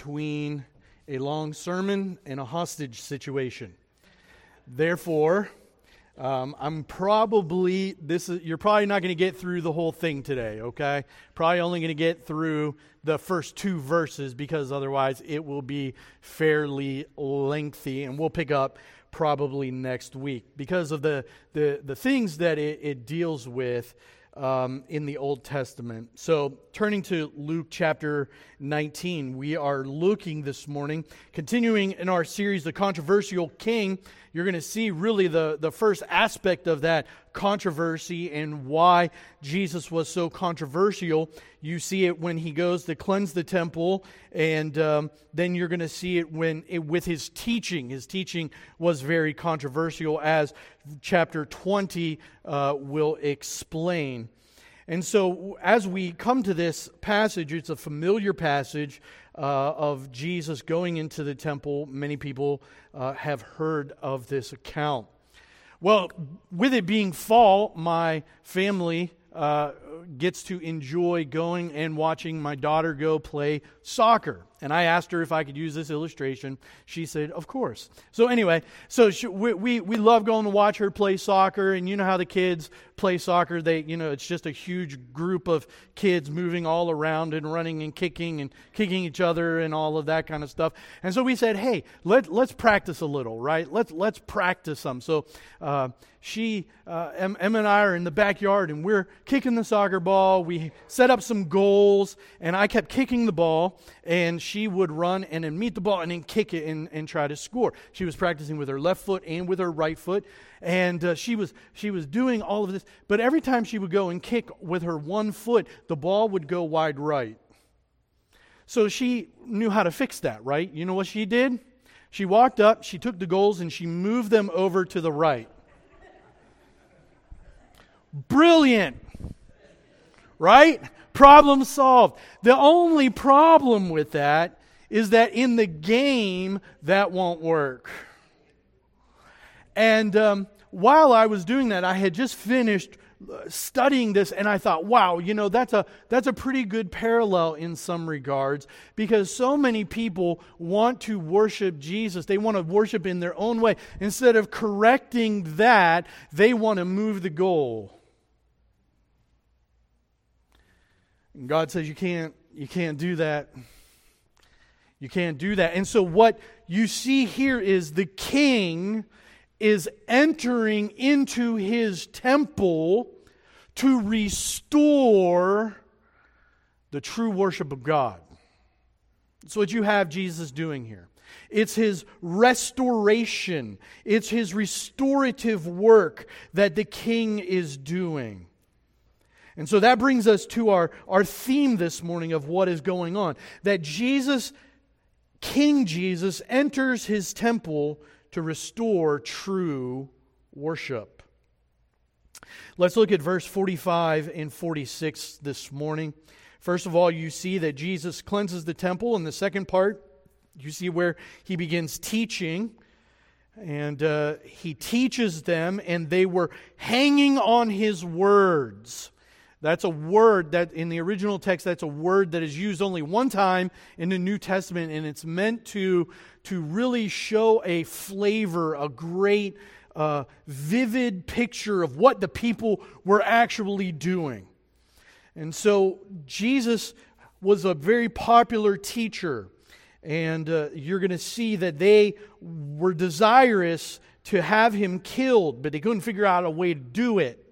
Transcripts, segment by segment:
between a long sermon and a hostage situation. Therefore, um, I'm probably this is you're probably not going to get through the whole thing today. Okay, probably only going to get through the first two verses because otherwise it will be fairly lengthy, and we'll pick up probably next week because of the the the things that it, it deals with um, in the Old Testament. So, turning to Luke chapter 19, we are looking this morning, continuing in our series, The Controversial King. You're going to see really the, the first aspect of that controversy and why Jesus was so controversial. You see it when he goes to cleanse the temple, and um, then you're going to see it when it, with his teaching. His teaching was very controversial, as chapter 20 uh, will explain. And so, as we come to this passage, it's a familiar passage uh, of Jesus going into the temple. Many people uh, have heard of this account. Well, with it being fall, my family uh, gets to enjoy going and watching my daughter go play soccer. And I asked her if I could use this illustration. She said, Of course. So, anyway, so she, we, we, we love going to watch her play soccer. And you know how the kids play soccer. They, you know, it's just a huge group of kids moving all around and running and kicking and kicking each other and all of that kind of stuff. And so we said, Hey, let, let's practice a little, right? Let's, let's practice some. So, uh, she, uh, Emma and I are in the backyard and we're kicking the soccer ball. We set up some goals and I kept kicking the ball and she would run and then meet the ball and then kick it and, and try to score. She was practicing with her left foot and with her right foot and uh, she, was, she was doing all of this. But every time she would go and kick with her one foot, the ball would go wide right. So she knew how to fix that, right? You know what she did? She walked up, she took the goals, and she moved them over to the right. Brilliant. Right? Problem solved. The only problem with that is that in the game, that won't work. And um, while I was doing that, I had just finished uh, studying this and I thought, wow, you know, that's a, that's a pretty good parallel in some regards because so many people want to worship Jesus. They want to worship in their own way. Instead of correcting that, they want to move the goal. And God says you can't you can't do that. You can't do that. And so what you see here is the king is entering into his temple to restore the true worship of God. That's what you have Jesus doing here. It's his restoration, it's his restorative work that the king is doing. And so that brings us to our, our theme this morning of what is going on. That Jesus, King Jesus, enters his temple to restore true worship. Let's look at verse 45 and 46 this morning. First of all, you see that Jesus cleanses the temple. In the second part, you see where he begins teaching. And uh, he teaches them, and they were hanging on his words. That's a word that in the original text, that's a word that is used only one time in the New Testament, and it's meant to, to really show a flavor, a great, uh, vivid picture of what the people were actually doing. And so Jesus was a very popular teacher, and uh, you're going to see that they were desirous to have him killed, but they couldn't figure out a way to do it.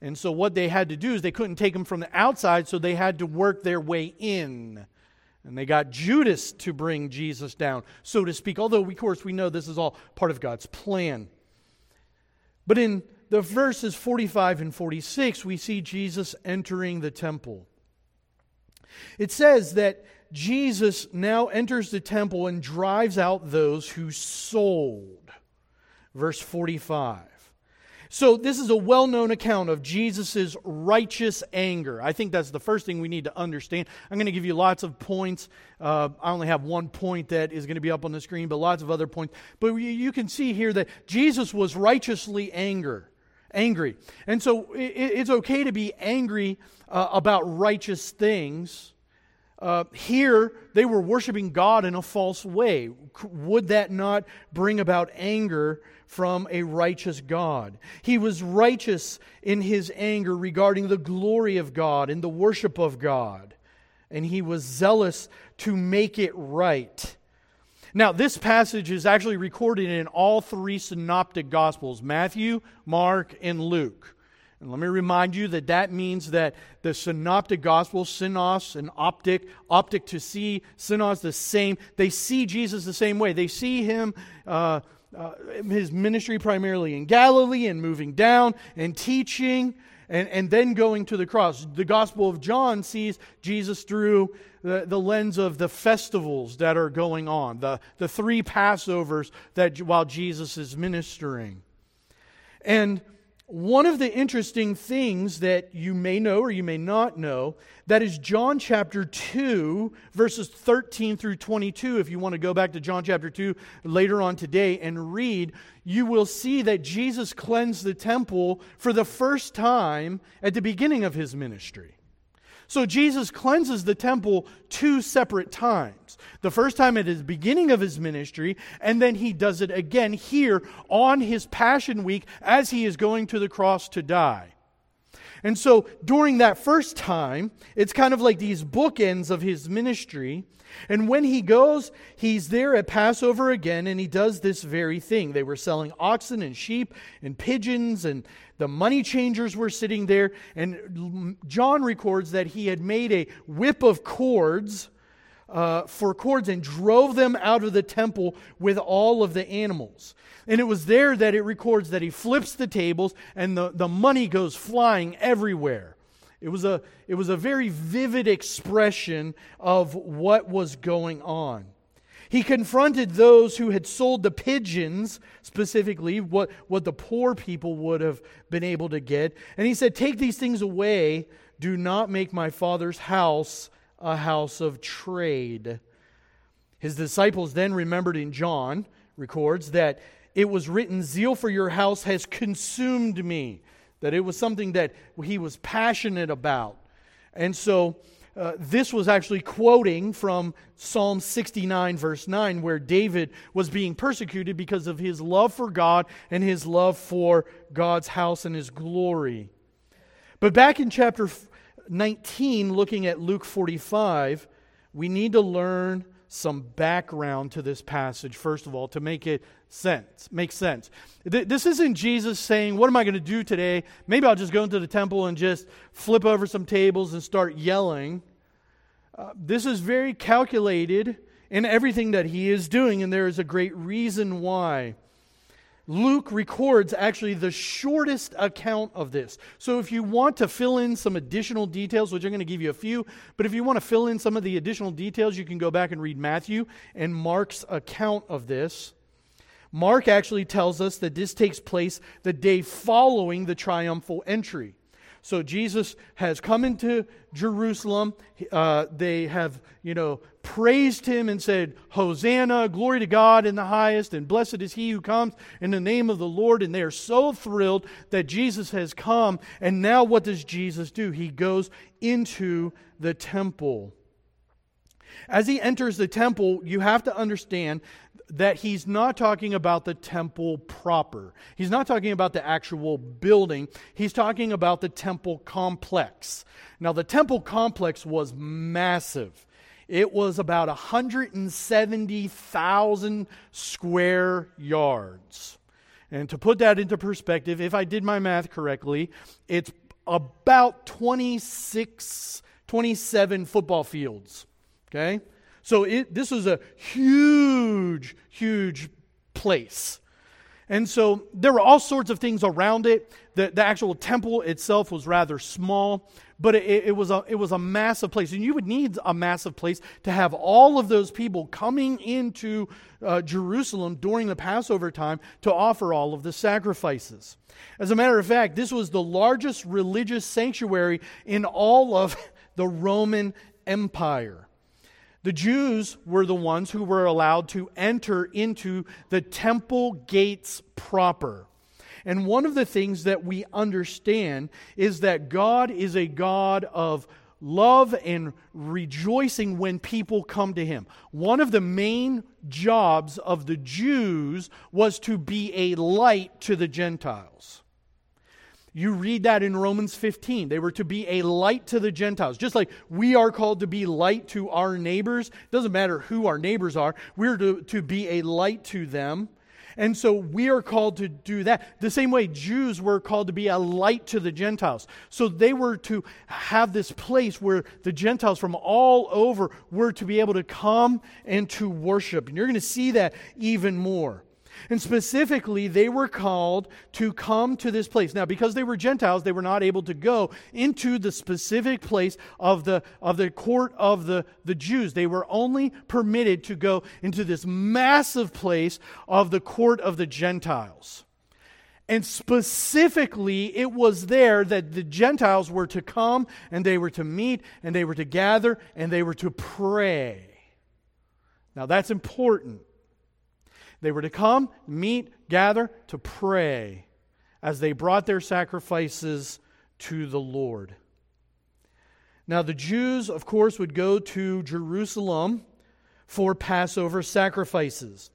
And so what they had to do is they couldn't take them from the outside, so they had to work their way in. And they got Judas to bring Jesus down, so to speak. Although, of course, we know this is all part of God's plan. But in the verses 45 and 46, we see Jesus entering the temple. It says that Jesus now enters the temple and drives out those who sold. Verse 45. So, this is a well known account of Jesus' righteous anger. I think that's the first thing we need to understand. I'm going to give you lots of points. Uh, I only have one point that is going to be up on the screen, but lots of other points. But you can see here that Jesus was righteously anger, angry. And so, it's okay to be angry uh, about righteous things. Uh, here they were worshiping God in a false way. Would that not bring about anger from a righteous God? He was righteous in his anger regarding the glory of God and the worship of God, and he was zealous to make it right. Now, this passage is actually recorded in all three synoptic gospels Matthew, Mark, and Luke. And let me remind you that that means that the synoptic gospel, synos and optic, optic to see, synos the same, they see Jesus the same way. They see him, uh, uh, his ministry primarily in Galilee and moving down and teaching and, and then going to the cross. The Gospel of John sees Jesus through the, the lens of the festivals that are going on, the, the three Passovers that while Jesus is ministering. And one of the interesting things that you may know or you may not know that is john chapter 2 verses 13 through 22 if you want to go back to john chapter 2 later on today and read you will see that jesus cleansed the temple for the first time at the beginning of his ministry so Jesus cleanses the temple two separate times. The first time at the beginning of his ministry, and then he does it again here on his Passion Week as he is going to the cross to die. And so during that first time, it's kind of like these bookends of his ministry. And when he goes, he's there at Passover again, and he does this very thing. They were selling oxen and sheep and pigeons, and the money changers were sitting there. And John records that he had made a whip of cords. Uh, for cords and drove them out of the temple with all of the animals. And it was there that it records that he flips the tables and the, the money goes flying everywhere. It was, a, it was a very vivid expression of what was going on. He confronted those who had sold the pigeons, specifically what, what the poor people would have been able to get. And he said, Take these things away. Do not make my father's house a house of trade. His disciples then remembered in John, records, that it was written, Zeal for your house has consumed me that it was something that he was passionate about. And so uh, this was actually quoting from Psalm 69, verse 9, where David was being persecuted because of his love for God and his love for God's house and his glory. But back in chapter 19, looking at Luke 45, we need to learn some background to this passage, first of all, to make it sense, make sense. This isn't Jesus saying, What am I going to do today? Maybe I'll just go into the temple and just flip over some tables and start yelling. Uh, this is very calculated in everything that he is doing, and there is a great reason why. Luke records actually the shortest account of this. So if you want to fill in some additional details, which I'm going to give you a few, but if you want to fill in some of the additional details, you can go back and read Matthew and Mark's account of this. Mark actually tells us that this takes place the day following the triumphal entry. So Jesus has come into Jerusalem. Uh, they have, you know, praised him and said, Hosanna, glory to God in the highest, and blessed is he who comes in the name of the Lord. And they are so thrilled that Jesus has come. And now what does Jesus do? He goes into the temple. As he enters the temple, you have to understand that he's not talking about the temple proper. He's not talking about the actual building. He's talking about the temple complex. Now, the temple complex was massive. It was about 170,000 square yards. And to put that into perspective, if I did my math correctly, it's about 26, 27 football fields. Okay? So it, this was a huge, huge place. And so there were all sorts of things around it. The, the actual temple itself was rather small, but it, it, was a, it was a massive place. And you would need a massive place to have all of those people coming into uh, Jerusalem during the Passover time to offer all of the sacrifices. As a matter of fact, this was the largest religious sanctuary in all of the Roman Empire. The Jews were the ones who were allowed to enter into the temple gates proper. And one of the things that we understand is that God is a God of love and rejoicing when people come to him. One of the main jobs of the Jews was to be a light to the Gentiles. You read that in Romans 15. They were to be a light to the Gentiles. Just like we are called to be light to our neighbors. It doesn't matter who our neighbors are, we're to, to be a light to them. And so we are called to do that. The same way Jews were called to be a light to the Gentiles. So they were to have this place where the Gentiles from all over were to be able to come and to worship. And you're going to see that even more. And specifically, they were called to come to this place. Now, because they were Gentiles, they were not able to go into the specific place of the, of the court of the, the Jews. They were only permitted to go into this massive place of the court of the Gentiles. And specifically, it was there that the Gentiles were to come and they were to meet and they were to gather and they were to pray. Now, that's important they were to come, meet, gather, to pray as they brought their sacrifices to the Lord. Now, the Jews, of course, would go to Jerusalem for Passover sacrifices.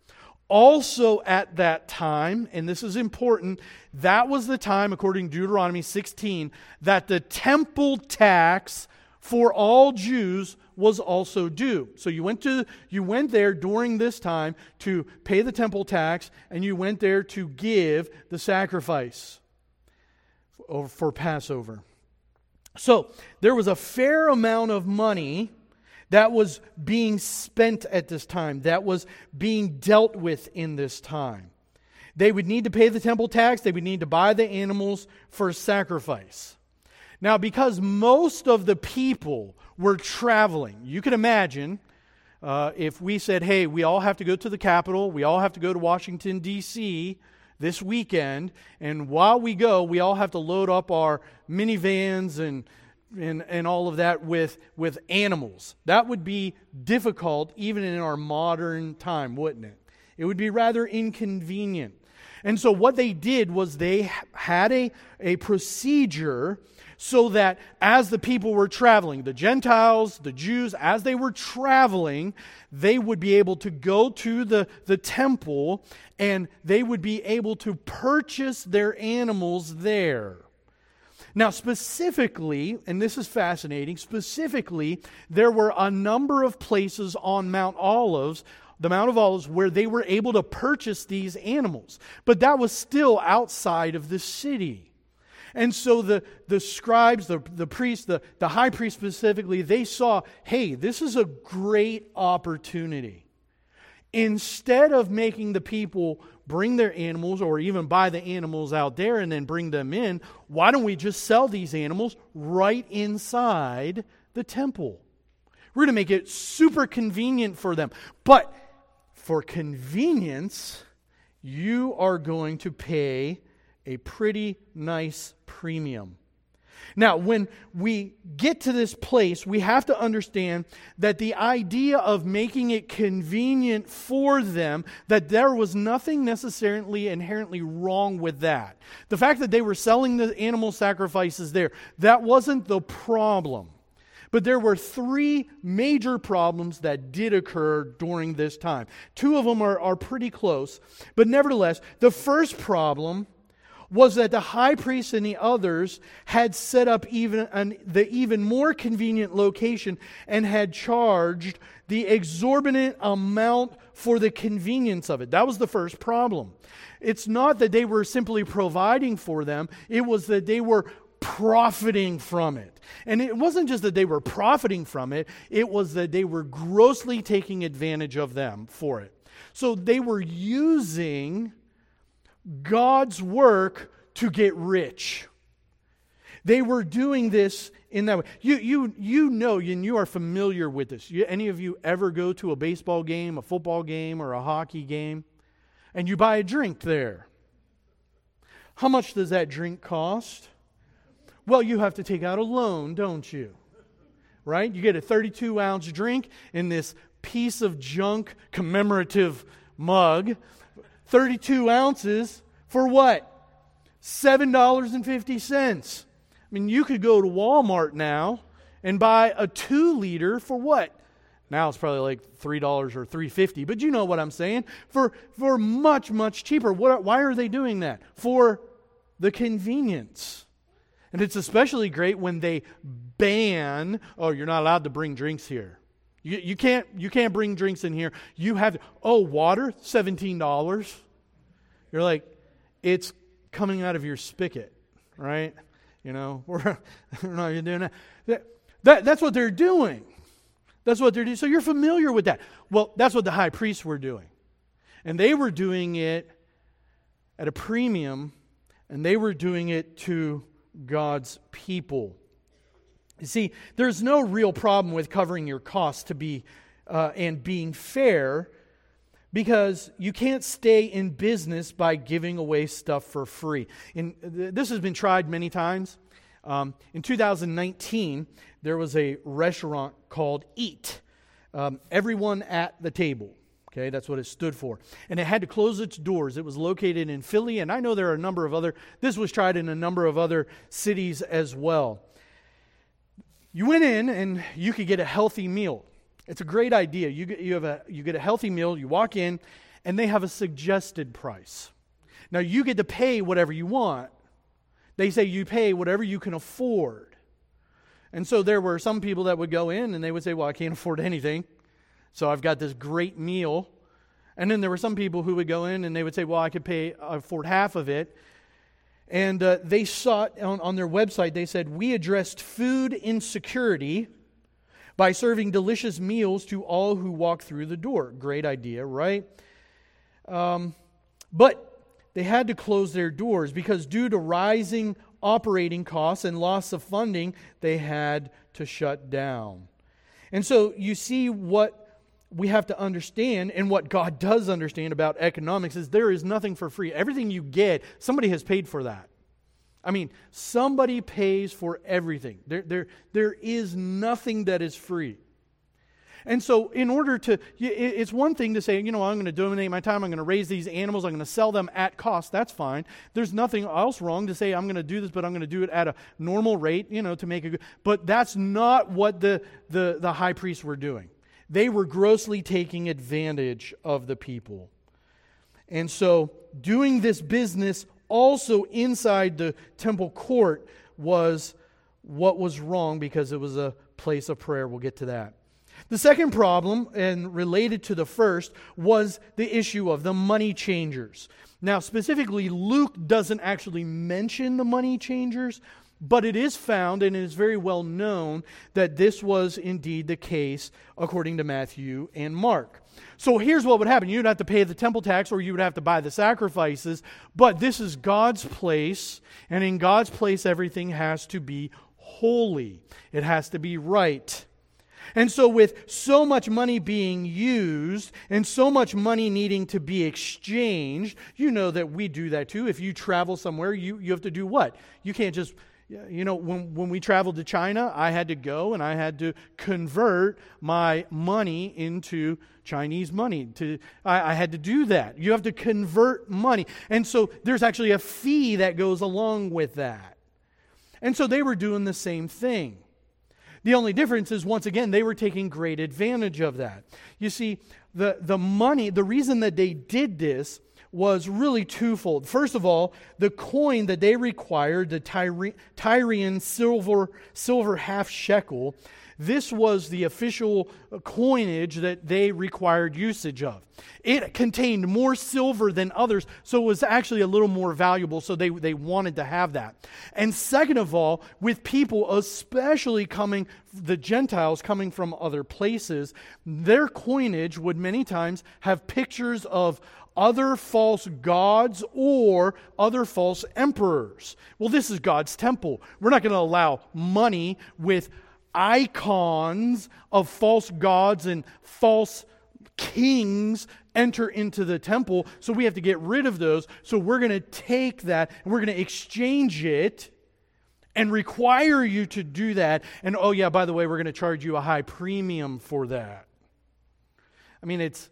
Also, at that time, and this is important, that was the time, according to Deuteronomy 16, that the temple tax for all Jews was also due. So you went to you went there during this time to pay the temple tax and you went there to give the sacrifice for, for Passover. So there was a fair amount of money that was being spent at this time, that was being dealt with in this time. They would need to pay the temple tax, they would need to buy the animals for sacrifice. Now, because most of the people were traveling. You can imagine uh, if we said, hey, we all have to go to the Capitol, we all have to go to Washington, D.C. this weekend, and while we go, we all have to load up our minivans and and, and all of that with, with animals. That would be difficult even in our modern time, wouldn't it? It would be rather inconvenient. And so, what they did was they had a, a procedure so that as the people were traveling, the Gentiles, the Jews, as they were traveling, they would be able to go to the, the temple and they would be able to purchase their animals there. Now, specifically, and this is fascinating, specifically, there were a number of places on Mount Olives the Mount of Olives, where they were able to purchase these animals. But that was still outside of the city. And so the, the scribes, the, the priests, the, the high priest specifically, they saw, hey, this is a great opportunity. Instead of making the people bring their animals or even buy the animals out there and then bring them in, why don't we just sell these animals right inside the temple? We're going to make it super convenient for them. But for convenience, you are going to pay a pretty nice premium. Now, when we get to this place, we have to understand that the idea of making it convenient for them, that there was nothing necessarily inherently wrong with that. The fact that they were selling the animal sacrifices there, that wasn't the problem. But there were three major problems that did occur during this time. Two of them are, are pretty close, but nevertheless, the first problem was that the high priest and the others had set up even an, the even more convenient location and had charged the exorbitant amount for the convenience of it. That was the first problem. It's not that they were simply providing for them, it was that they were profiting from it. And it wasn't just that they were profiting from it, it was that they were grossly taking advantage of them for it. So they were using God's work to get rich. They were doing this in that way. You, you, you know, and you are familiar with this. You, any of you ever go to a baseball game, a football game, or a hockey game, and you buy a drink there? How much does that drink cost? Well, you have to take out a loan, don't you? Right? You get a 32 ounce drink in this piece of junk commemorative mug. 32 ounces for what? $7.50. I mean, you could go to Walmart now and buy a two liter for what? Now it's probably like three dollars or three fifty, but you know what I'm saying. For for much much cheaper. What, why are they doing that? For the convenience. And it's especially great when they ban. Oh, you're not allowed to bring drinks here. You, you can't you can't bring drinks in here. You have oh water seventeen dollars. You're like, it's coming out of your spigot, right? You know, we're, we're not doing that. that. That that's what they're doing. That's what they're doing. So you're familiar with that. Well, that's what the high priests were doing. And they were doing it at a premium, and they were doing it to God's people. You see, there's no real problem with covering your costs to be uh, and being fair because you can't stay in business by giving away stuff for free. And this has been tried many times. Um, in 2019, there was a restaurant called Eat. Um, everyone at the table. Okay, that's what it stood for. And it had to close its doors. It was located in Philly, and I know there are a number of other, this was tried in a number of other cities as well. You went in and you could get a healthy meal. It's a great idea. You get, you, have a, you get a healthy meal, you walk in, and they have a suggested price. Now, you get to pay whatever you want. They say you pay whatever you can afford. And so there were some people that would go in and they would say, Well, I can't afford anything. So I've got this great meal. And then there were some people who would go in and they would say, Well, I could pay, afford half of it. And uh, they sought on, on their website, they said, We addressed food insecurity by serving delicious meals to all who walk through the door. Great idea, right? Um, but they had to close their doors because, due to rising operating costs and loss of funding, they had to shut down. And so you see what we have to understand and what God does understand about economics is there is nothing for free. Everything you get, somebody has paid for that. I mean, somebody pays for everything. There, there, there is nothing that is free. And so, in order to, it's one thing to say, you know, I'm going to donate my time, I'm going to raise these animals, I'm going to sell them at cost. That's fine. There's nothing else wrong to say, I'm going to do this, but I'm going to do it at a normal rate, you know, to make a good. But that's not what the, the, the high priests were doing. They were grossly taking advantage of the people. And so, doing this business also inside the temple court was what was wrong because it was a place of prayer. We'll get to that. The second problem, and related to the first, was the issue of the money changers. Now, specifically, Luke doesn't actually mention the money changers, but it is found and it is very well known that this was indeed the case according to Matthew and Mark. So here's what would happen you'd have to pay the temple tax or you would have to buy the sacrifices, but this is God's place, and in God's place, everything has to be holy, it has to be right. And so, with so much money being used and so much money needing to be exchanged, you know that we do that too. If you travel somewhere, you, you have to do what? You can't just, you know, when, when we traveled to China, I had to go and I had to convert my money into Chinese money. To, I, I had to do that. You have to convert money. And so, there's actually a fee that goes along with that. And so, they were doing the same thing. The only difference is, once again, they were taking great advantage of that. You see, the, the money, the reason that they did this was really twofold. First of all, the coin that they required, the Tyrian silver, silver half shekel, this was the official coinage that they required usage of. It contained more silver than others, so it was actually a little more valuable, so they, they wanted to have that. And second of all, with people, especially coming, the Gentiles coming from other places, their coinage would many times have pictures of, other false gods or other false emperors. Well, this is God's temple. We're not going to allow money with icons of false gods and false kings enter into the temple. So we have to get rid of those. So we're going to take that and we're going to exchange it and require you to do that. And oh, yeah, by the way, we're going to charge you a high premium for that. I mean, it's.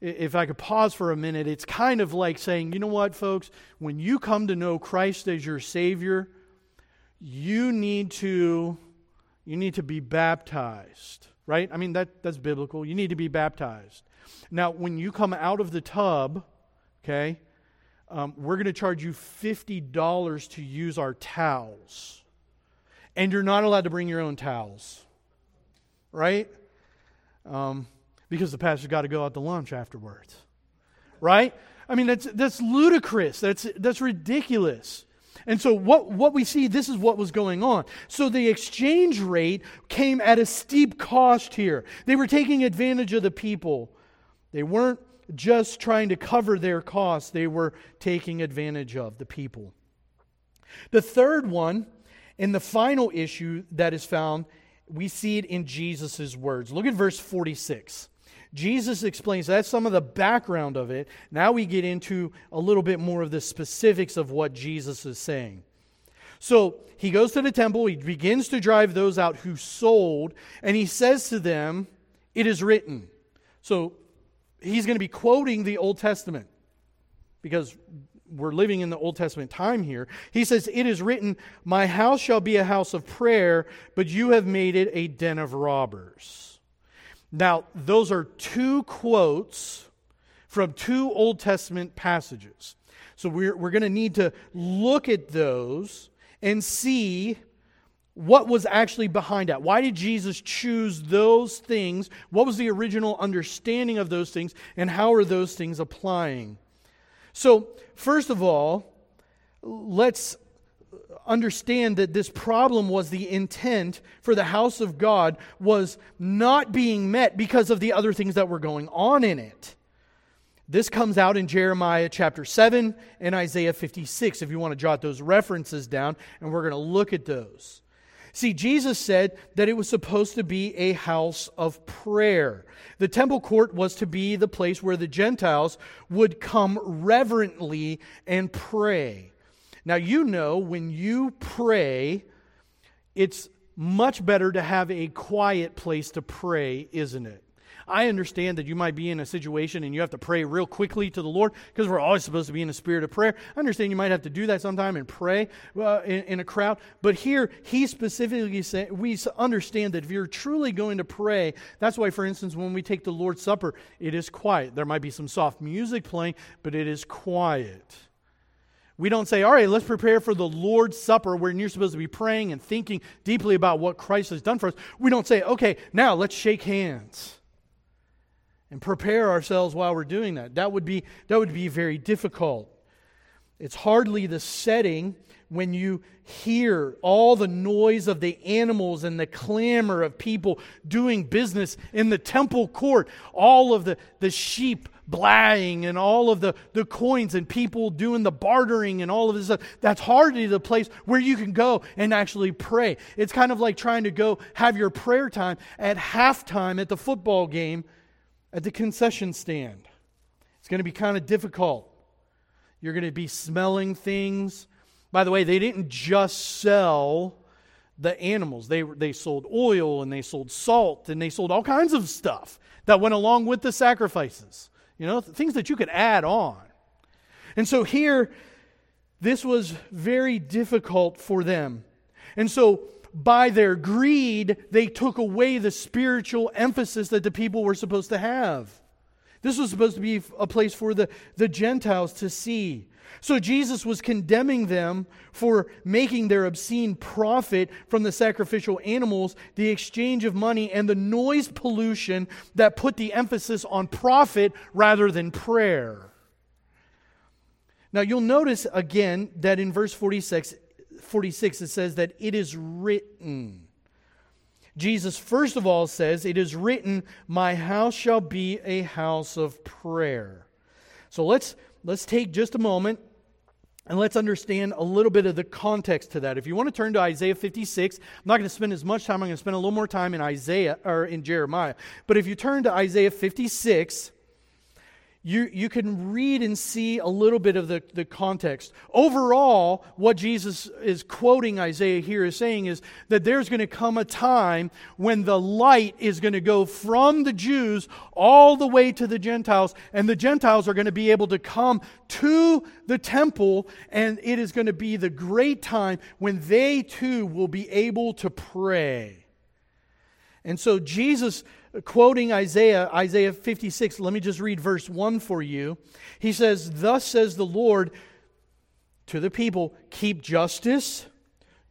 If I could pause for a minute, it's kind of like saying, you know what, folks, when you come to know Christ as your Savior, you need to you need to be baptized, right? I mean, that, that's biblical. You need to be baptized. Now, when you come out of the tub, okay, um, we're going to charge you $50 to use our towels. And you're not allowed to bring your own towels, right? Um, because the pastor's got to go out to lunch afterwards, right? I mean, that's, that's ludicrous. That's, that's ridiculous. And so, what, what we see, this is what was going on. So, the exchange rate came at a steep cost here. They were taking advantage of the people. They weren't just trying to cover their costs, they were taking advantage of the people. The third one, and the final issue that is found, we see it in Jesus' words. Look at verse 46. Jesus explains that's some of the background of it. Now we get into a little bit more of the specifics of what Jesus is saying. So he goes to the temple, he begins to drive those out who sold, and he says to them, It is written. So he's going to be quoting the Old Testament because we're living in the Old Testament time here. He says, It is written, My house shall be a house of prayer, but you have made it a den of robbers. Now, those are two quotes from two Old Testament passages. So we're, we're going to need to look at those and see what was actually behind that. Why did Jesus choose those things? What was the original understanding of those things? And how are those things applying? So, first of all, let's understand that this problem was the intent for the house of God was not being met because of the other things that were going on in it. This comes out in Jeremiah chapter 7 and Isaiah 56, if you want to jot those references down, and we're going to look at those. See, Jesus said that it was supposed to be a house of prayer. The temple court was to be the place where the Gentiles would come reverently and pray. Now, you know, when you pray, it's much better to have a quiet place to pray, isn't it? I understand that you might be in a situation and you have to pray real quickly to the Lord because we're always supposed to be in a spirit of prayer. I understand you might have to do that sometime and pray uh, in, in, a crowd. But here, he specifically said, we understand that if you're truly going to pray, that's why, for instance, when we take the Lord's Supper, it is quiet. There might be some soft music playing, but it is quiet. We don't say, all right, let's prepare for the Lord's Supper when you're supposed to be praying and thinking deeply about what Christ has done for us. We don't say, okay, now let's shake hands and prepare ourselves while we're doing that. That would be, that would be very difficult. It's hardly the setting when you hear all the noise of the animals and the clamor of people doing business in the temple court, all of the, the sheep blaying and all of the, the coins and people doing the bartering and all of this stuff. That's hardly the place where you can go and actually pray. It's kind of like trying to go have your prayer time at halftime at the football game at the concession stand. It's going to be kind of difficult. You're going to be smelling things. By the way, they didn't just sell the animals. They, they sold oil and they sold salt and they sold all kinds of stuff that went along with the sacrifices. You know, things that you could add on. And so here, this was very difficult for them. And so, by their greed, they took away the spiritual emphasis that the people were supposed to have. This was supposed to be a place for the, the Gentiles to see. So Jesus was condemning them for making their obscene profit from the sacrificial animals, the exchange of money, and the noise pollution that put the emphasis on profit rather than prayer. Now you'll notice again that in verse 46, 46 it says that it is written. Jesus, first of all, says, It is written, My house shall be a house of prayer. So let's let's take just a moment and let's understand a little bit of the context to that. If you want to turn to Isaiah 56, I'm not going to spend as much time. I'm going to spend a little more time in Isaiah or in Jeremiah. But if you turn to Isaiah 56, you, you can read and see a little bit of the, the context. Overall, what Jesus is quoting Isaiah here is saying is that there's going to come a time when the light is going to go from the Jews all the way to the Gentiles, and the Gentiles are going to be able to come to the temple, and it is going to be the great time when they too will be able to pray. And so Jesus, quoting Isaiah, Isaiah 56, let me just read verse 1 for you. He says, Thus says the Lord to the people, keep justice,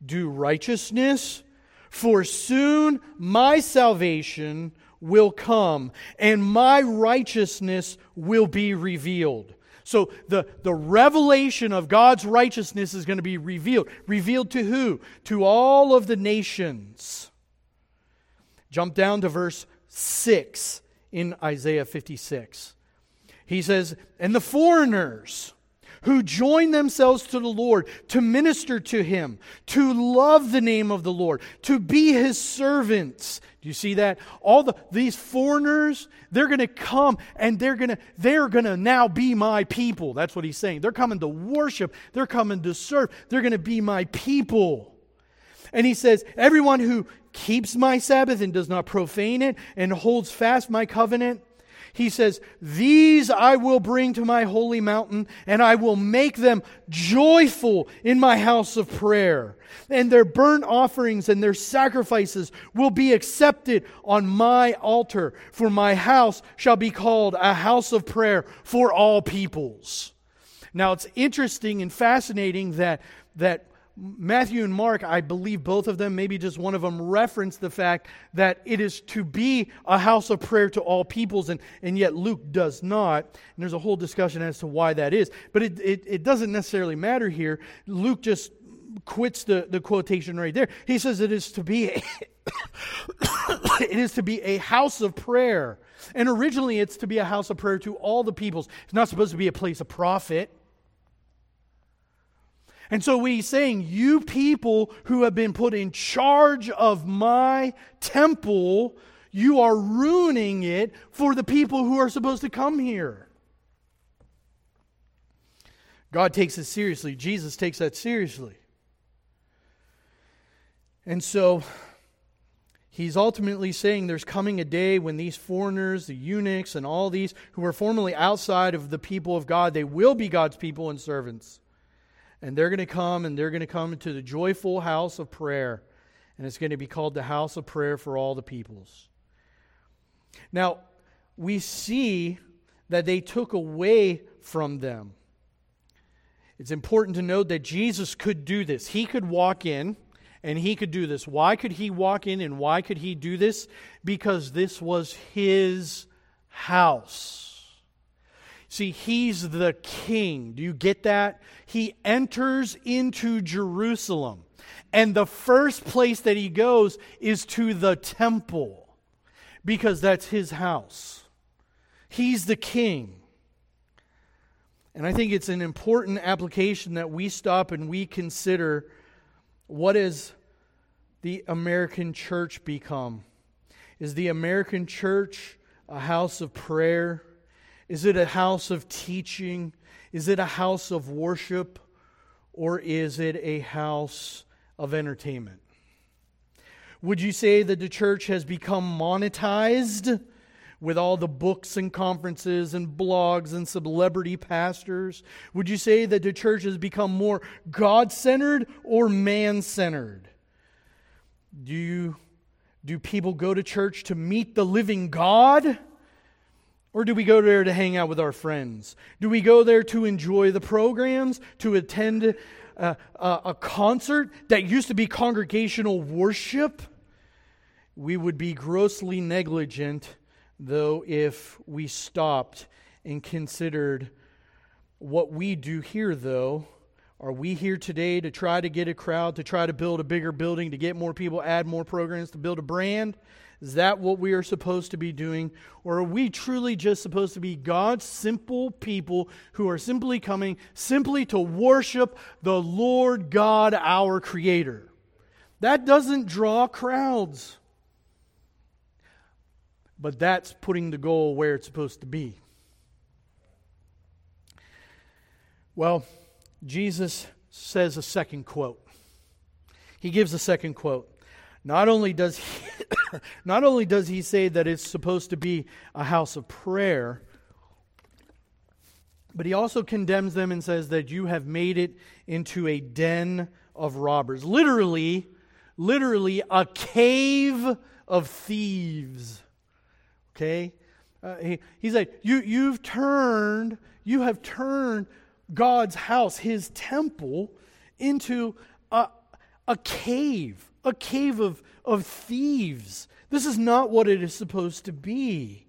do righteousness, for soon my salvation will come and my righteousness will be revealed. So the, the revelation of God's righteousness is going to be revealed. Revealed to who? To all of the nations. Jump down to verse 6 in Isaiah 56. He says, And the foreigners who join themselves to the Lord to minister to him, to love the name of the Lord, to be his servants. Do you see that? All the these foreigners, they're going to come and they're going to they're going to now be my people. That's what he's saying. They're coming to worship, they're coming to serve. They're going to be my people. And he says, everyone who keeps my Sabbath and does not profane it and holds fast my covenant, he says, These I will bring to my holy mountain, and I will make them joyful in my house of prayer. And their burnt offerings and their sacrifices will be accepted on my altar, for my house shall be called a house of prayer for all peoples. Now, it's interesting and fascinating that, that Matthew and Mark, I believe both of them, maybe just one of them, reference the fact that it is to be a house of prayer to all peoples, and, and yet Luke does not. And there's a whole discussion as to why that is. But it, it, it doesn't necessarily matter here. Luke just quits the, the quotation right there. He says it is to be a, it is to be a house of prayer. And originally it's to be a house of prayer to all the peoples. It's not supposed to be a place of profit. And so he's saying, You people who have been put in charge of my temple, you are ruining it for the people who are supposed to come here. God takes it seriously. Jesus takes that seriously. And so he's ultimately saying there's coming a day when these foreigners, the eunuchs, and all these who were formerly outside of the people of God, they will be God's people and servants. And they're going to come and they're going to come into the joyful house of prayer. And it's going to be called the house of prayer for all the peoples. Now, we see that they took away from them. It's important to note that Jesus could do this. He could walk in and he could do this. Why could he walk in and why could he do this? Because this was his house. See, he's the king. Do you get that? He enters into Jerusalem. And the first place that he goes is to the temple because that's his house. He's the king. And I think it's an important application that we stop and we consider what has the American church become? Is the American church a house of prayer? Is it a house of teaching? Is it a house of worship? Or is it a house of entertainment? Would you say that the church has become monetized with all the books and conferences and blogs and celebrity pastors? Would you say that the church has become more God centered or man centered? Do, you, do people go to church to meet the living God? Or do we go there to hang out with our friends? Do we go there to enjoy the programs, to attend a, a, a, concert that used to be congregational worship? We would be grossly negligent, though, if we stopped and considered what we do here, though. Are we here today to try to get a crowd, to try to build a bigger building, to get more people, add more programs, to build a brand? Is that what we are supposed to be doing? Or are we truly just supposed to be God's simple people who are simply coming simply to worship the Lord God, our Creator? That doesn't draw crowds. But that's putting the goal where it's supposed to be. Well, Jesus says a second quote. He gives a second quote. Not only does he, not only does he say that it's supposed to be a house of prayer, but he also condemns them and says that you have made it into a den of robbers. Literally, literally a cave of thieves. Okay? Uh, he, he's like, you, you've turned, you have turned God's house, his temple, into a, a cave, a cave of, of thieves. This is not what it is supposed to be.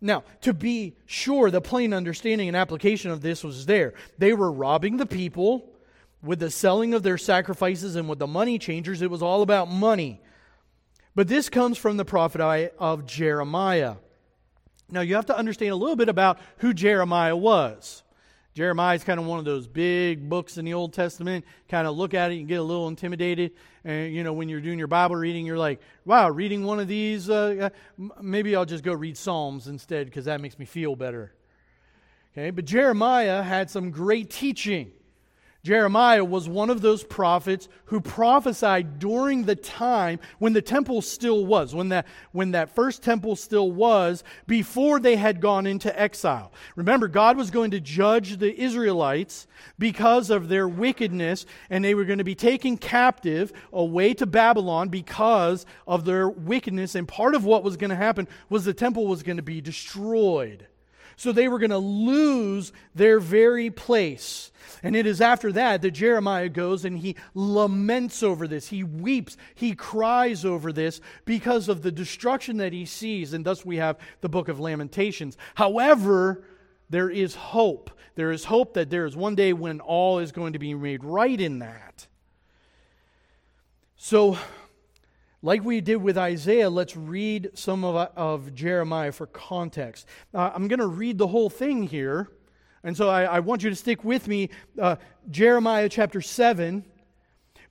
Now, to be sure, the plain understanding and application of this was there. They were robbing the people with the selling of their sacrifices and with the money changers. It was all about money. But this comes from the prophet of Jeremiah. Now, you have to understand a little bit about who Jeremiah was. Jeremiah is kind of one of those big books in the Old Testament. Kind of look at it and get a little intimidated. And, you know, when you're doing your Bible reading, you're like, wow, reading one of these, uh, uh maybe I'll just go read Psalms instead because that makes me feel better. Okay, but Jeremiah had some great teaching. Jeremiah was one of those prophets who prophesied during the time when the temple still was, when that, when that first temple still was, before they had gone into exile. Remember, God was going to judge the Israelites because of their wickedness, and they were going to be taken captive away to Babylon because of their wickedness. And part of what was going to happen was the temple was going to be destroyed. So they were going to lose their very place. And it is after that that Jeremiah goes and he laments over this. He weeps, he cries over this because of the destruction that he sees. And thus we have the book of Lamentations. However, there is hope. There is hope that there is one day when all is going to be made right in that. So, like we did with Isaiah, let's read some of, of Jeremiah for context. Uh, I'm going to read the whole thing here. And so I, I want you to stick with me, uh, Jeremiah chapter 7,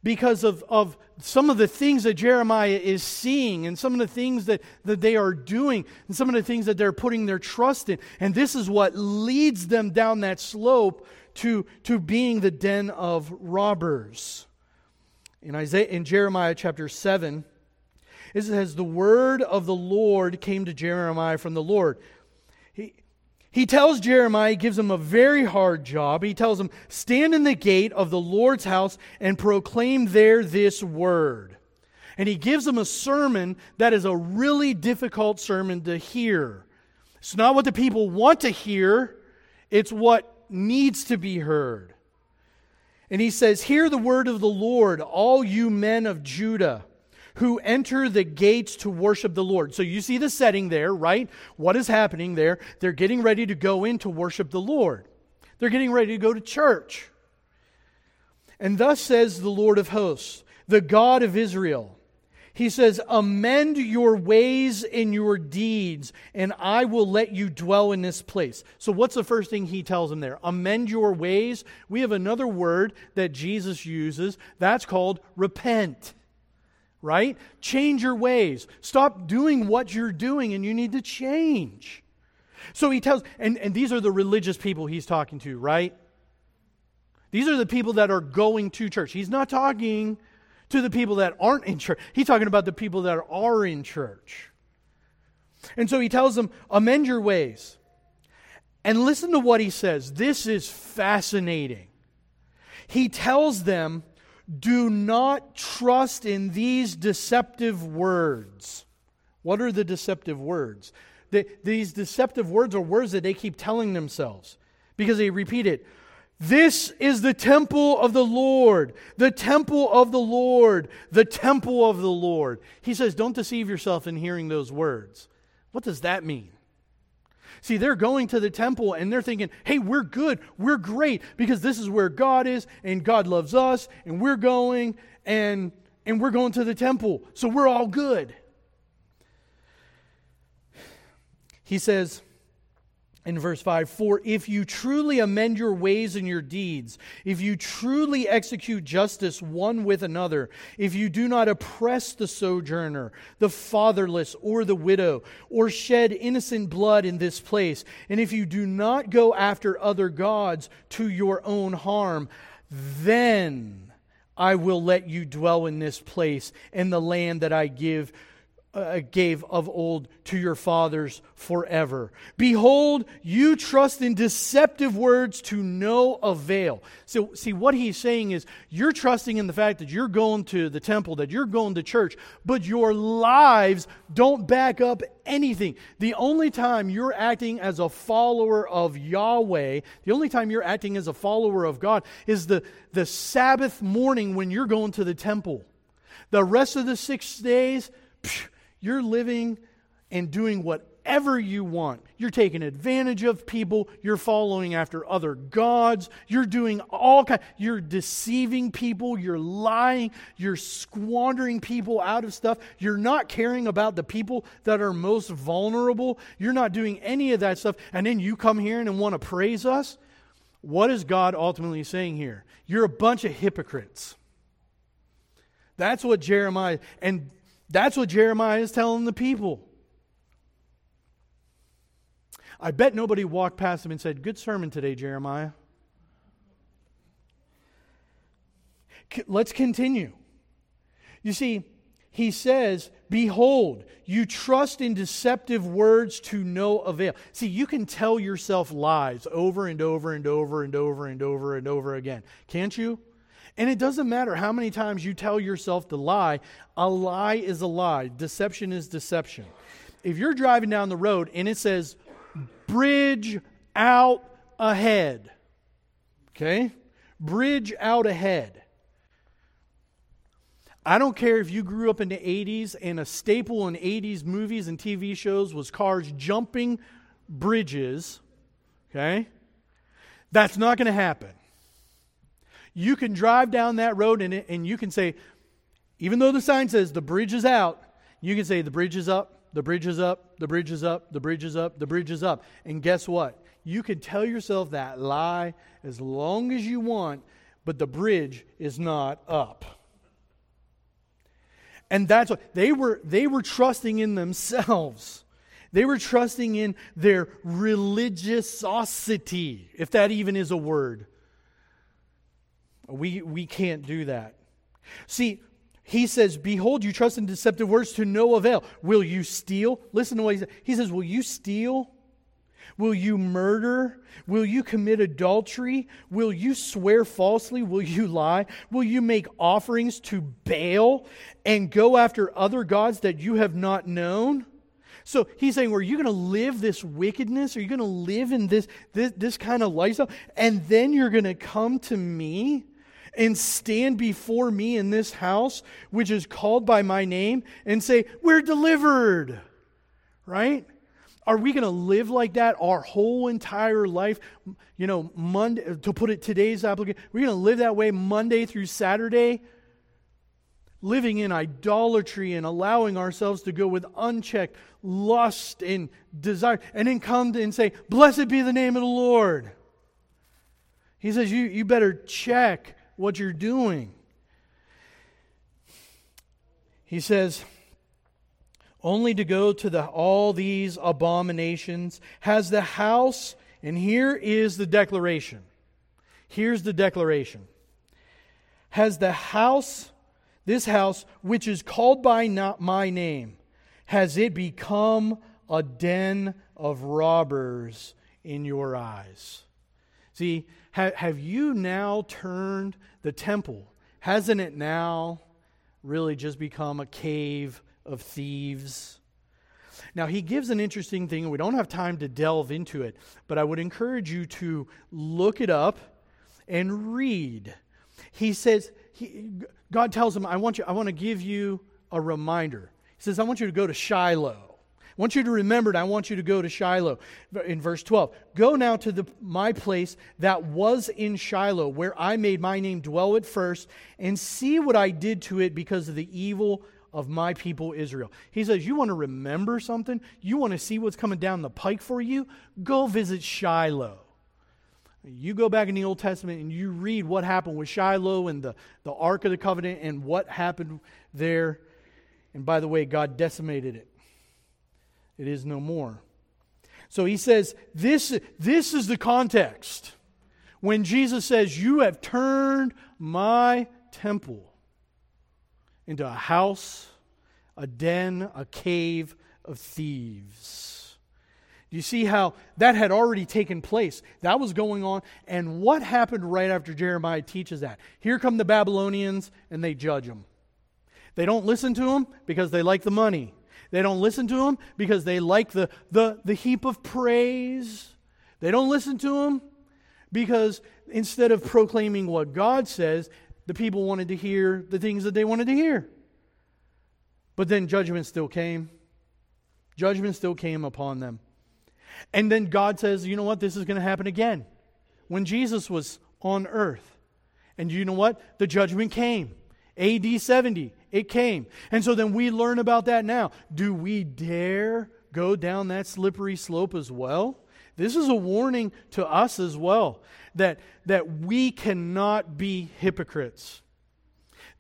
because of, of some of the things that Jeremiah is seeing and some of the things that, that they are doing and some of the things that they're putting their trust in. And this is what leads them down that slope to, to being the den of robbers. In, Isaiah, in Jeremiah chapter 7, it says, The word of the Lord came to Jeremiah from the Lord. He, he tells Jeremiah, he gives him a very hard job. He tells him, Stand in the gate of the Lord's house and proclaim there this word. And he gives him a sermon that is a really difficult sermon to hear. It's not what the people want to hear, it's what needs to be heard. And he says, Hear the word of the Lord, all you men of Judah who enter the gates to worship the Lord. So you see the setting there, right? What is happening there? They're getting ready to go in to worship the Lord, they're getting ready to go to church. And thus says the Lord of hosts, the God of Israel. He says, Amend your ways and your deeds, and I will let you dwell in this place. So, what's the first thing he tells them there? Amend your ways. We have another word that Jesus uses that's called repent right? Change your ways. Stop doing what you're doing, and you need to change. So he tells, and, and these are the religious people he's talking to, right? These are the people that are going to church. He's not talking to the people that aren't in church, he's talking about the people that are in church. And so he tells them, amend your ways. And listen to what he says. This is fascinating. He tells them, do not trust in these deceptive words. What are the deceptive words? The, these deceptive words are words that they keep telling themselves because they repeat it. This is the temple of the Lord, the temple of the Lord, the temple of the Lord. He says, Don't deceive yourself in hearing those words. What does that mean? See, they're going to the temple and they're thinking, hey, we're good, we're great, because this is where God is and God loves us, and we're going and and we're going to the temple. So we're all good. He says, in verse 5 For if you truly amend your ways and your deeds, if you truly execute justice one with another, if you do not oppress the sojourner, the fatherless, or the widow, or shed innocent blood in this place, and if you do not go after other gods to your own harm, then I will let you dwell in this place, in the land that I give uh, gave of old to your fathers forever. Behold, you trust in deceptive words to no avail. So, see, what he's saying is you're trusting in the fact that you're going to the temple, that you're going to church, but your lives don't back up anything. The only time you're acting as a follower of Yahweh, the only time you're acting as a follower of God is the, the Sabbath morning when you're going to the temple. The rest of the six days, psh, you're living and doing whatever you want. You're taking advantage of people. You're following after other gods. You're doing all kind. You're deceiving people. You're lying. You're squandering people out of stuff. You're not caring about the people that are most vulnerable. You're not doing any of that stuff. And then you come here and want to praise us. What is God ultimately saying here? You're a bunch of hypocrites. That's what Jeremiah and that's what Jeremiah is telling the people. I bet nobody walked past him and said, Good sermon today, Jeremiah. Let's continue. You see, he says, Behold, you trust in deceptive words to no avail. See, you can tell yourself lies over and over and over and over and over and over again, can't you? And it doesn't matter how many times you tell yourself the lie, a lie is a lie. Deception is deception. If you're driving down the road and it says, bridge out ahead, okay? Bridge out ahead. I don't care if you grew up in the 80s and a staple in 80s movies and TV shows was cars jumping bridges, okay? That's not going to happen. You can drive down that road and, and you can say, even though the sign says the bridge is out, you can say the bridge is up, the bridge is up, the bridge is up, the bridge is up, the bridge is up. And guess what? You can tell yourself that lie as long as you want, but the bridge is not up. And that's what they were they were trusting in themselves. They were trusting in their religiosity, if that even is a word. We, we can't do that. See, he says, Behold, you trust in deceptive words to no avail. Will you steal? Listen to what he says. He says, Will you steal? Will you murder? Will you commit adultery? Will you swear falsely? Will you lie? Will you make offerings to Baal and go after other gods that you have not known? So he's saying, Are you going to live this wickedness? Are you going to live in this, this, this kind of lifestyle? And then you're going to come to me? And stand before me in this house, which is called by my name, and say, We're delivered. Right? Are we going to live like that our whole entire life? You know, Monday, to put it today's application, we're going to live that way Monday through Saturday, living in idolatry and allowing ourselves to go with unchecked lust and desire, and then come and say, Blessed be the name of the Lord. He says, You, you better check what you're doing. He says, only to go to the, all these abominations has the house, and here is the declaration. Here's the declaration. Has the house, this house, which is called by not my name, has it become a den of robbers in your eyes? See, ha- have you now turned the temple? Hasn't it now really just become a cave of thieves? Now, he gives an interesting thing, and we don't have time to delve into it, but I would encourage you to look it up and read. He says, he, God tells him, I want, you, I want to give you a reminder. He says, I want you to go to Shiloh. I want you to remember it. I want you to go to Shiloh in verse 12. Go now to the, my place that was in Shiloh, where I made my name dwell at first, and see what I did to it because of the evil of my people Israel. He says, You want to remember something? You want to see what's coming down the pike for you? Go visit Shiloh. You go back in the Old Testament and you read what happened with Shiloh and the, the Ark of the Covenant and what happened there. And by the way, God decimated it it is no more. So he says, this, this is the context. When Jesus says, You have turned my temple into a house, a den, a cave of thieves. Do you see how that had already taken place? That was going on. And what happened right after Jeremiah teaches that? Here come the Babylonians and they judge them. They don't listen to them because they like the money. They don't listen to them because they like the, the, the heap of praise. They don't listen to them because instead of proclaiming what God says, the people wanted to hear the things that they wanted to hear. But then judgment still came. Judgment still came upon them. And then God says, you know what? This is going to happen again. When Jesus was on earth. And you know what? The judgment came. AD 70, it came. And so then we learn about that now. Do we dare go down that slippery slope as well? This is a warning to us as well that, that we cannot be hypocrites.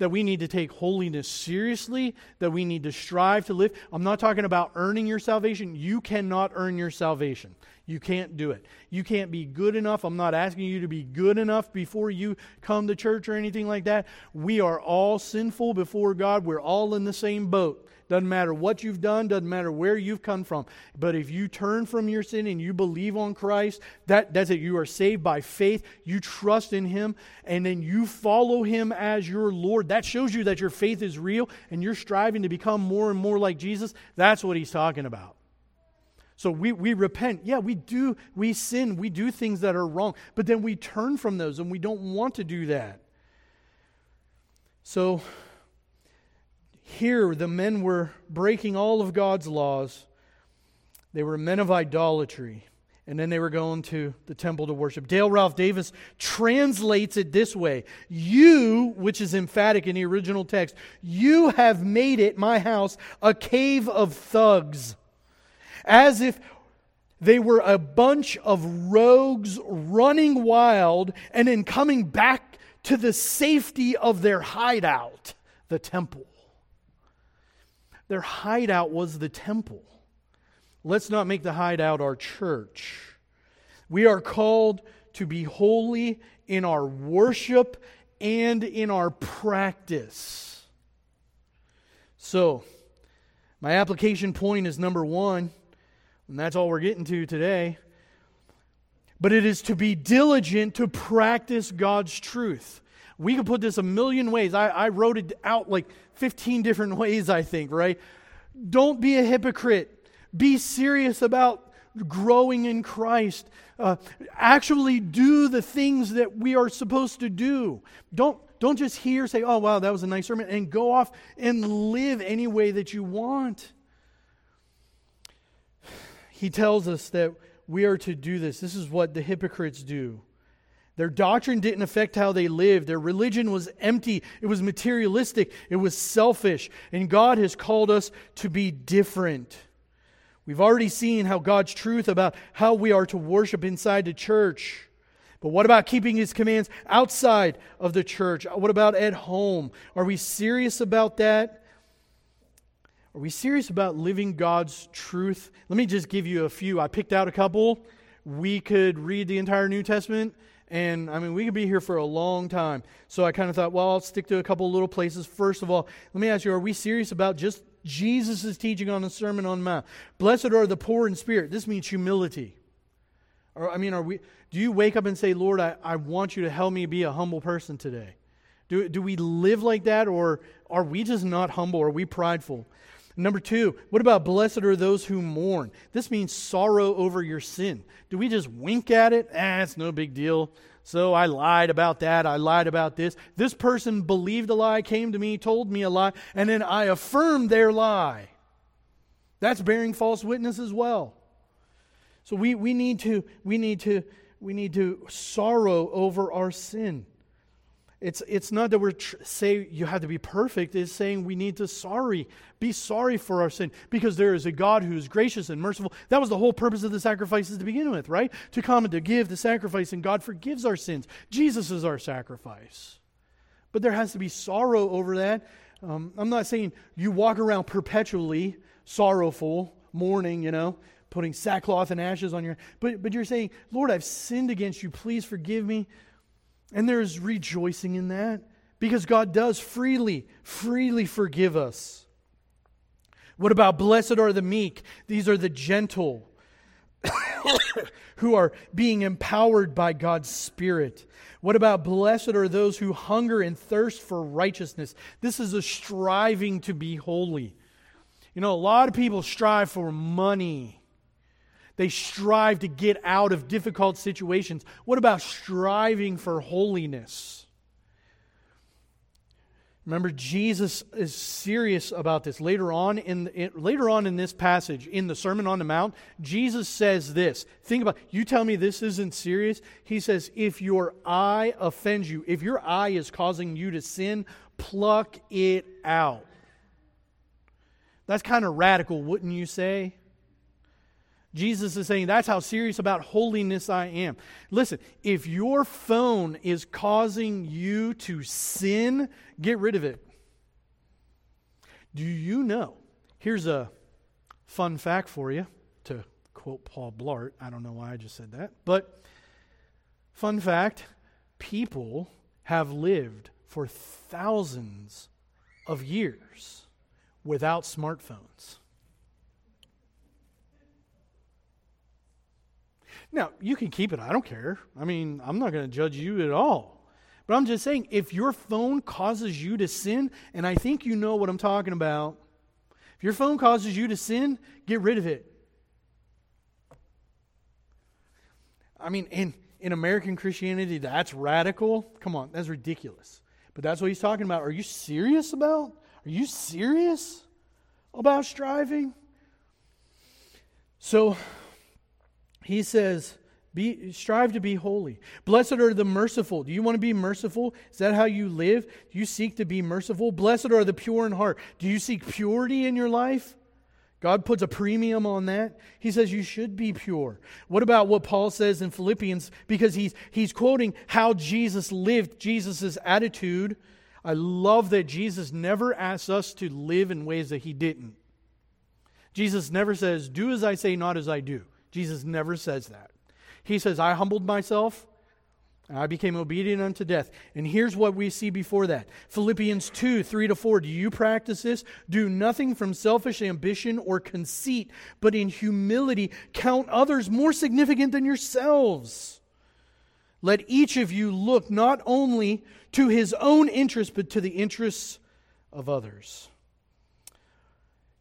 That we need to take holiness seriously, that we need to strive to live. I'm not talking about earning your salvation. You cannot earn your salvation. You can't do it. You can't be good enough. I'm not asking you to be good enough before you come to church or anything like that. We are all sinful before God. We're all in the same boat. Doesn't matter what you've done, doesn't matter where you've come from. But if you turn from your sin and you believe on Christ, that, that's it. You are saved by faith. You trust in Him, and then you follow Him as your Lord. That shows you that your faith is real and you're striving to become more and more like Jesus. That's what He's talking about. So we, we repent. Yeah, we do. We sin. We do things that are wrong. But then we turn from those and we don't want to do that. So here, the men were breaking all of God's laws. They were men of idolatry. And then they were going to the temple to worship. Dale Ralph Davis translates it this way You, which is emphatic in the original text, you have made it, my house, a cave of thugs. As if they were a bunch of rogues running wild and then coming back to the safety of their hideout, the temple. Their hideout was the temple. Let's not make the hideout our church. We are called to be holy in our worship and in our practice. So, my application point is number one, and that's all we're getting to today. But it is to be diligent to practice God's truth. We could put this a million ways. I, I wrote it out like 15 different ways, I think, right? Don't be a hypocrite. Be serious about growing in Christ. Uh, actually do the things that we are supposed to do. Don't, don't just hear, say, oh, wow, that was a nice sermon, and go off and live any way that you want. He tells us that we are to do this. This is what the hypocrites do. Their doctrine didn't affect how they lived. Their religion was empty. It was materialistic. It was selfish. And God has called us to be different. We've already seen how God's truth about how we are to worship inside the church. But what about keeping his commands outside of the church? What about at home? Are we serious about that? Are we serious about living God's truth? Let me just give you a few. I picked out a couple. We could read the entire New Testament and I mean, we could be here for a long time. So I kind of thought, well, I'll stick to a couple little places. First of all, let me ask you, are we serious about just Jesus' teaching on the Sermon on the Mount? Blessed are the poor in spirit. This means humility. Or, I mean, are we, do you wake up and say, Lord, I, I want you to help me be a humble person today? Do, do we live like that, or are we just not humble? Are we prideful? Number two, what about blessed are those who mourn? This means sorrow over your sin. Do we just wink at it? Ah, it's no big deal. So I lied about that. I lied about this. This person believed a lie, came to me, told me a lie, and then I affirmed their lie. That's bearing false witness as well. So we, we need to we need to we need to sorrow over our sin. It's, it's not that we're tr- say you have to be perfect. It's saying we need to sorry, be sorry for our sin because there is a God who is gracious and merciful. That was the whole purpose of the sacrifices to begin with, right? To come and to give the sacrifice, and God forgives our sins. Jesus is our sacrifice. But there has to be sorrow over that. Um, I'm not saying you walk around perpetually sorrowful, mourning, you know, putting sackcloth and ashes on your. But but you're saying, Lord, I've sinned against you. Please forgive me. And there's rejoicing in that because God does freely, freely forgive us. What about blessed are the meek? These are the gentle who are being empowered by God's Spirit. What about blessed are those who hunger and thirst for righteousness? This is a striving to be holy. You know, a lot of people strive for money. They strive to get out of difficult situations. What about striving for holiness? Remember, Jesus is serious about this. Later on in, later on in this passage, in the Sermon on the Mount, Jesus says this. Think about you tell me this isn't serious. He says, if your eye offends you, if your eye is causing you to sin, pluck it out. That's kind of radical, wouldn't you say? Jesus is saying that's how serious about holiness I am. Listen, if your phone is causing you to sin, get rid of it. Do you know? Here's a fun fact for you, to quote Paul Blart. I don't know why I just said that. But, fun fact people have lived for thousands of years without smartphones. Now, you can keep it. I don't care. I mean, I'm not going to judge you at all. But I'm just saying, if your phone causes you to sin, and I think you know what I'm talking about, if your phone causes you to sin, get rid of it. I mean, in, in American Christianity, that's radical. Come on, that's ridiculous. But that's what he's talking about. Are you serious about? Are you serious about striving? So, he says, be, strive to be holy. Blessed are the merciful. Do you want to be merciful? Is that how you live? Do you seek to be merciful? Blessed are the pure in heart. Do you seek purity in your life? God puts a premium on that. He says you should be pure. What about what Paul says in Philippians? Because he's, he's quoting how Jesus lived, Jesus' attitude. I love that Jesus never asks us to live in ways that he didn't. Jesus never says, Do as I say, not as I do. Jesus never says that. He says, I humbled myself and I became obedient unto death. And here's what we see before that Philippians 2 3 to 4. Do you practice this? Do nothing from selfish ambition or conceit, but in humility count others more significant than yourselves. Let each of you look not only to his own interests, but to the interests of others.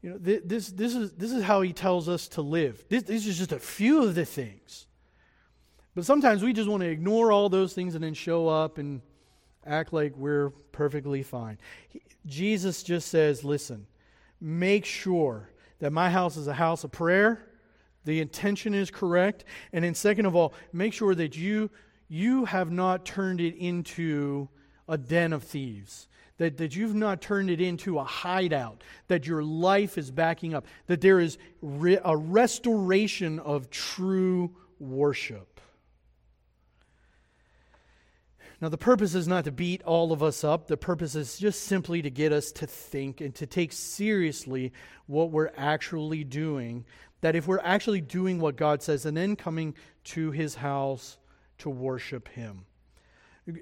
You know, this, this, is, this is how he tells us to live. This, this is just a few of the things. But sometimes we just want to ignore all those things and then show up and act like we're perfectly fine. He, Jesus just says, listen, make sure that my house is a house of prayer. The intention is correct. And then, second of all, make sure that you, you have not turned it into a den of thieves that, that you've not turned it into a hideout, that your life is backing up, that there is re- a restoration of true worship. Now, the purpose is not to beat all of us up. The purpose is just simply to get us to think and to take seriously what we're actually doing. That if we're actually doing what God says and then coming to his house to worship him.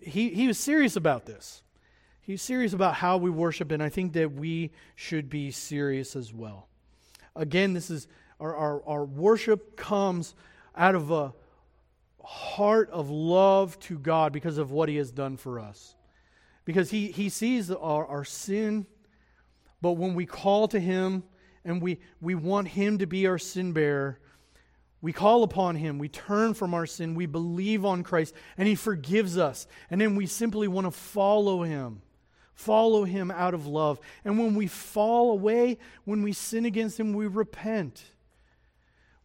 He, he was serious about this. He's serious about how we worship, and I think that we should be serious as well. Again, this is our, our, our worship comes out of a heart of love to God because of what He has done for us. Because He, he sees our, our sin, but when we call to Him and we, we want Him to be our sin bearer, we call upon Him, we turn from our sin, we believe on Christ, and He forgives us. And then we simply want to follow Him follow him out of love. And when we fall away, when we sin against him, we repent.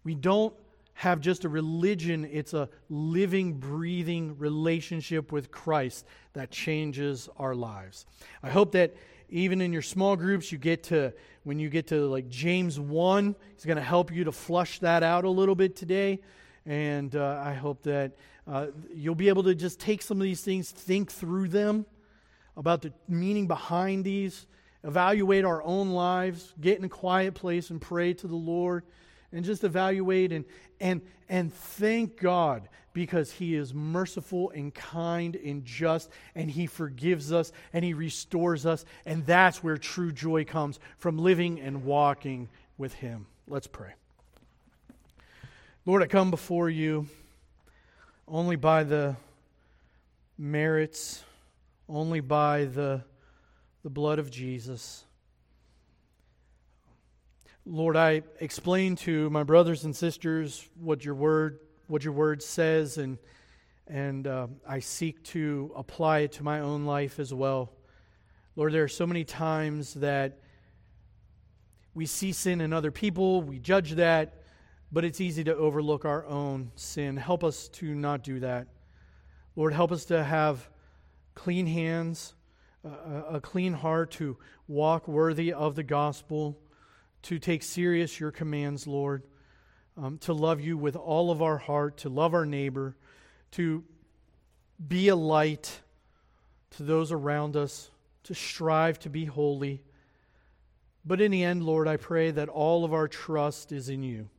We don't have just a religion, it's a living, breathing relationship with Christ that changes our lives. I hope that even in your small groups, you get to, when you get to like James 1, he's going to help you to flush that out a little bit today. And uh, I hope that uh, you'll be able to just take some of these things, think through them about the meaning behind these, evaluate our own lives, get in a quiet place and pray to the Lord, and just evaluate and, and, and thank God because He is merciful and kind and just, and He forgives us and He restores us. And that's where true joy comes from living and walking with Him. Let's pray. Lord, I come before you only by the merits, only by the, the blood of Jesus. Lord, I explain to my brothers and sisters what your word, what your word says, and and uh, I seek to apply it to my own life as well. Lord, there are so many times that we see sin in other people, we judge that, but it's easy to overlook our own sin. Help us to not do that. Lord, help us to have clean hands, a, a clean heart to walk worthy of the gospel to take serious your commands, Lord, um, to love you with all of our heart, to love our neighbor, to be a light to those around us, to strive to be holy. But in the end, Lord, I pray that all of our trust is in you.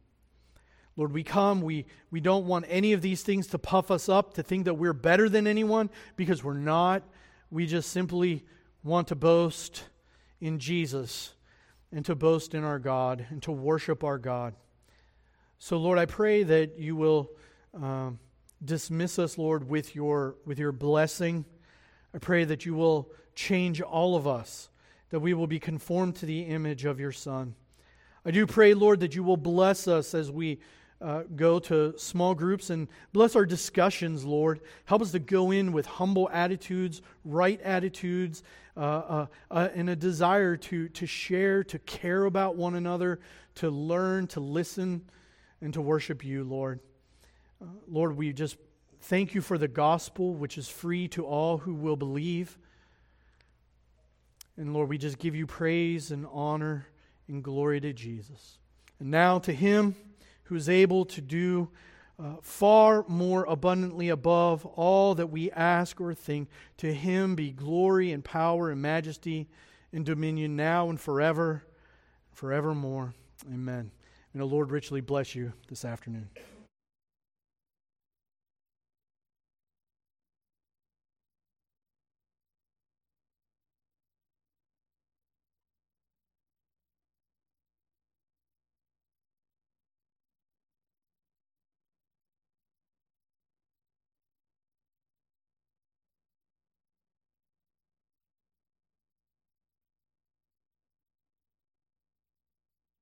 Lord, we come, we, we don't want any of these things to puff us up, to think that we're better than anyone, because we're not. We just simply want to boast in Jesus and to boast in our God and to worship our God. So, Lord, I pray that you will um, dismiss us, Lord, with your, with your blessing. I pray that you will change all of us, that we will be conformed to the image of your Son. I do pray, Lord, that you will bless us as we uh, go to small groups and bless our discussions, Lord. Help us to go in with humble attitudes, right attitudes, uh, uh, uh, and a desire to, to share, to care about one another, to learn, to listen, and to worship you, Lord. Uh, Lord, we just thank you for the gospel, which is free to all who will believe. And Lord, we just give you praise and honor and glory to Jesus. And now to him who is able to do uh, far more abundantly above all that we ask or think. To him be glory and power and majesty and dominion now and forever, forevermore. Amen. May the Lord richly bless you this afternoon.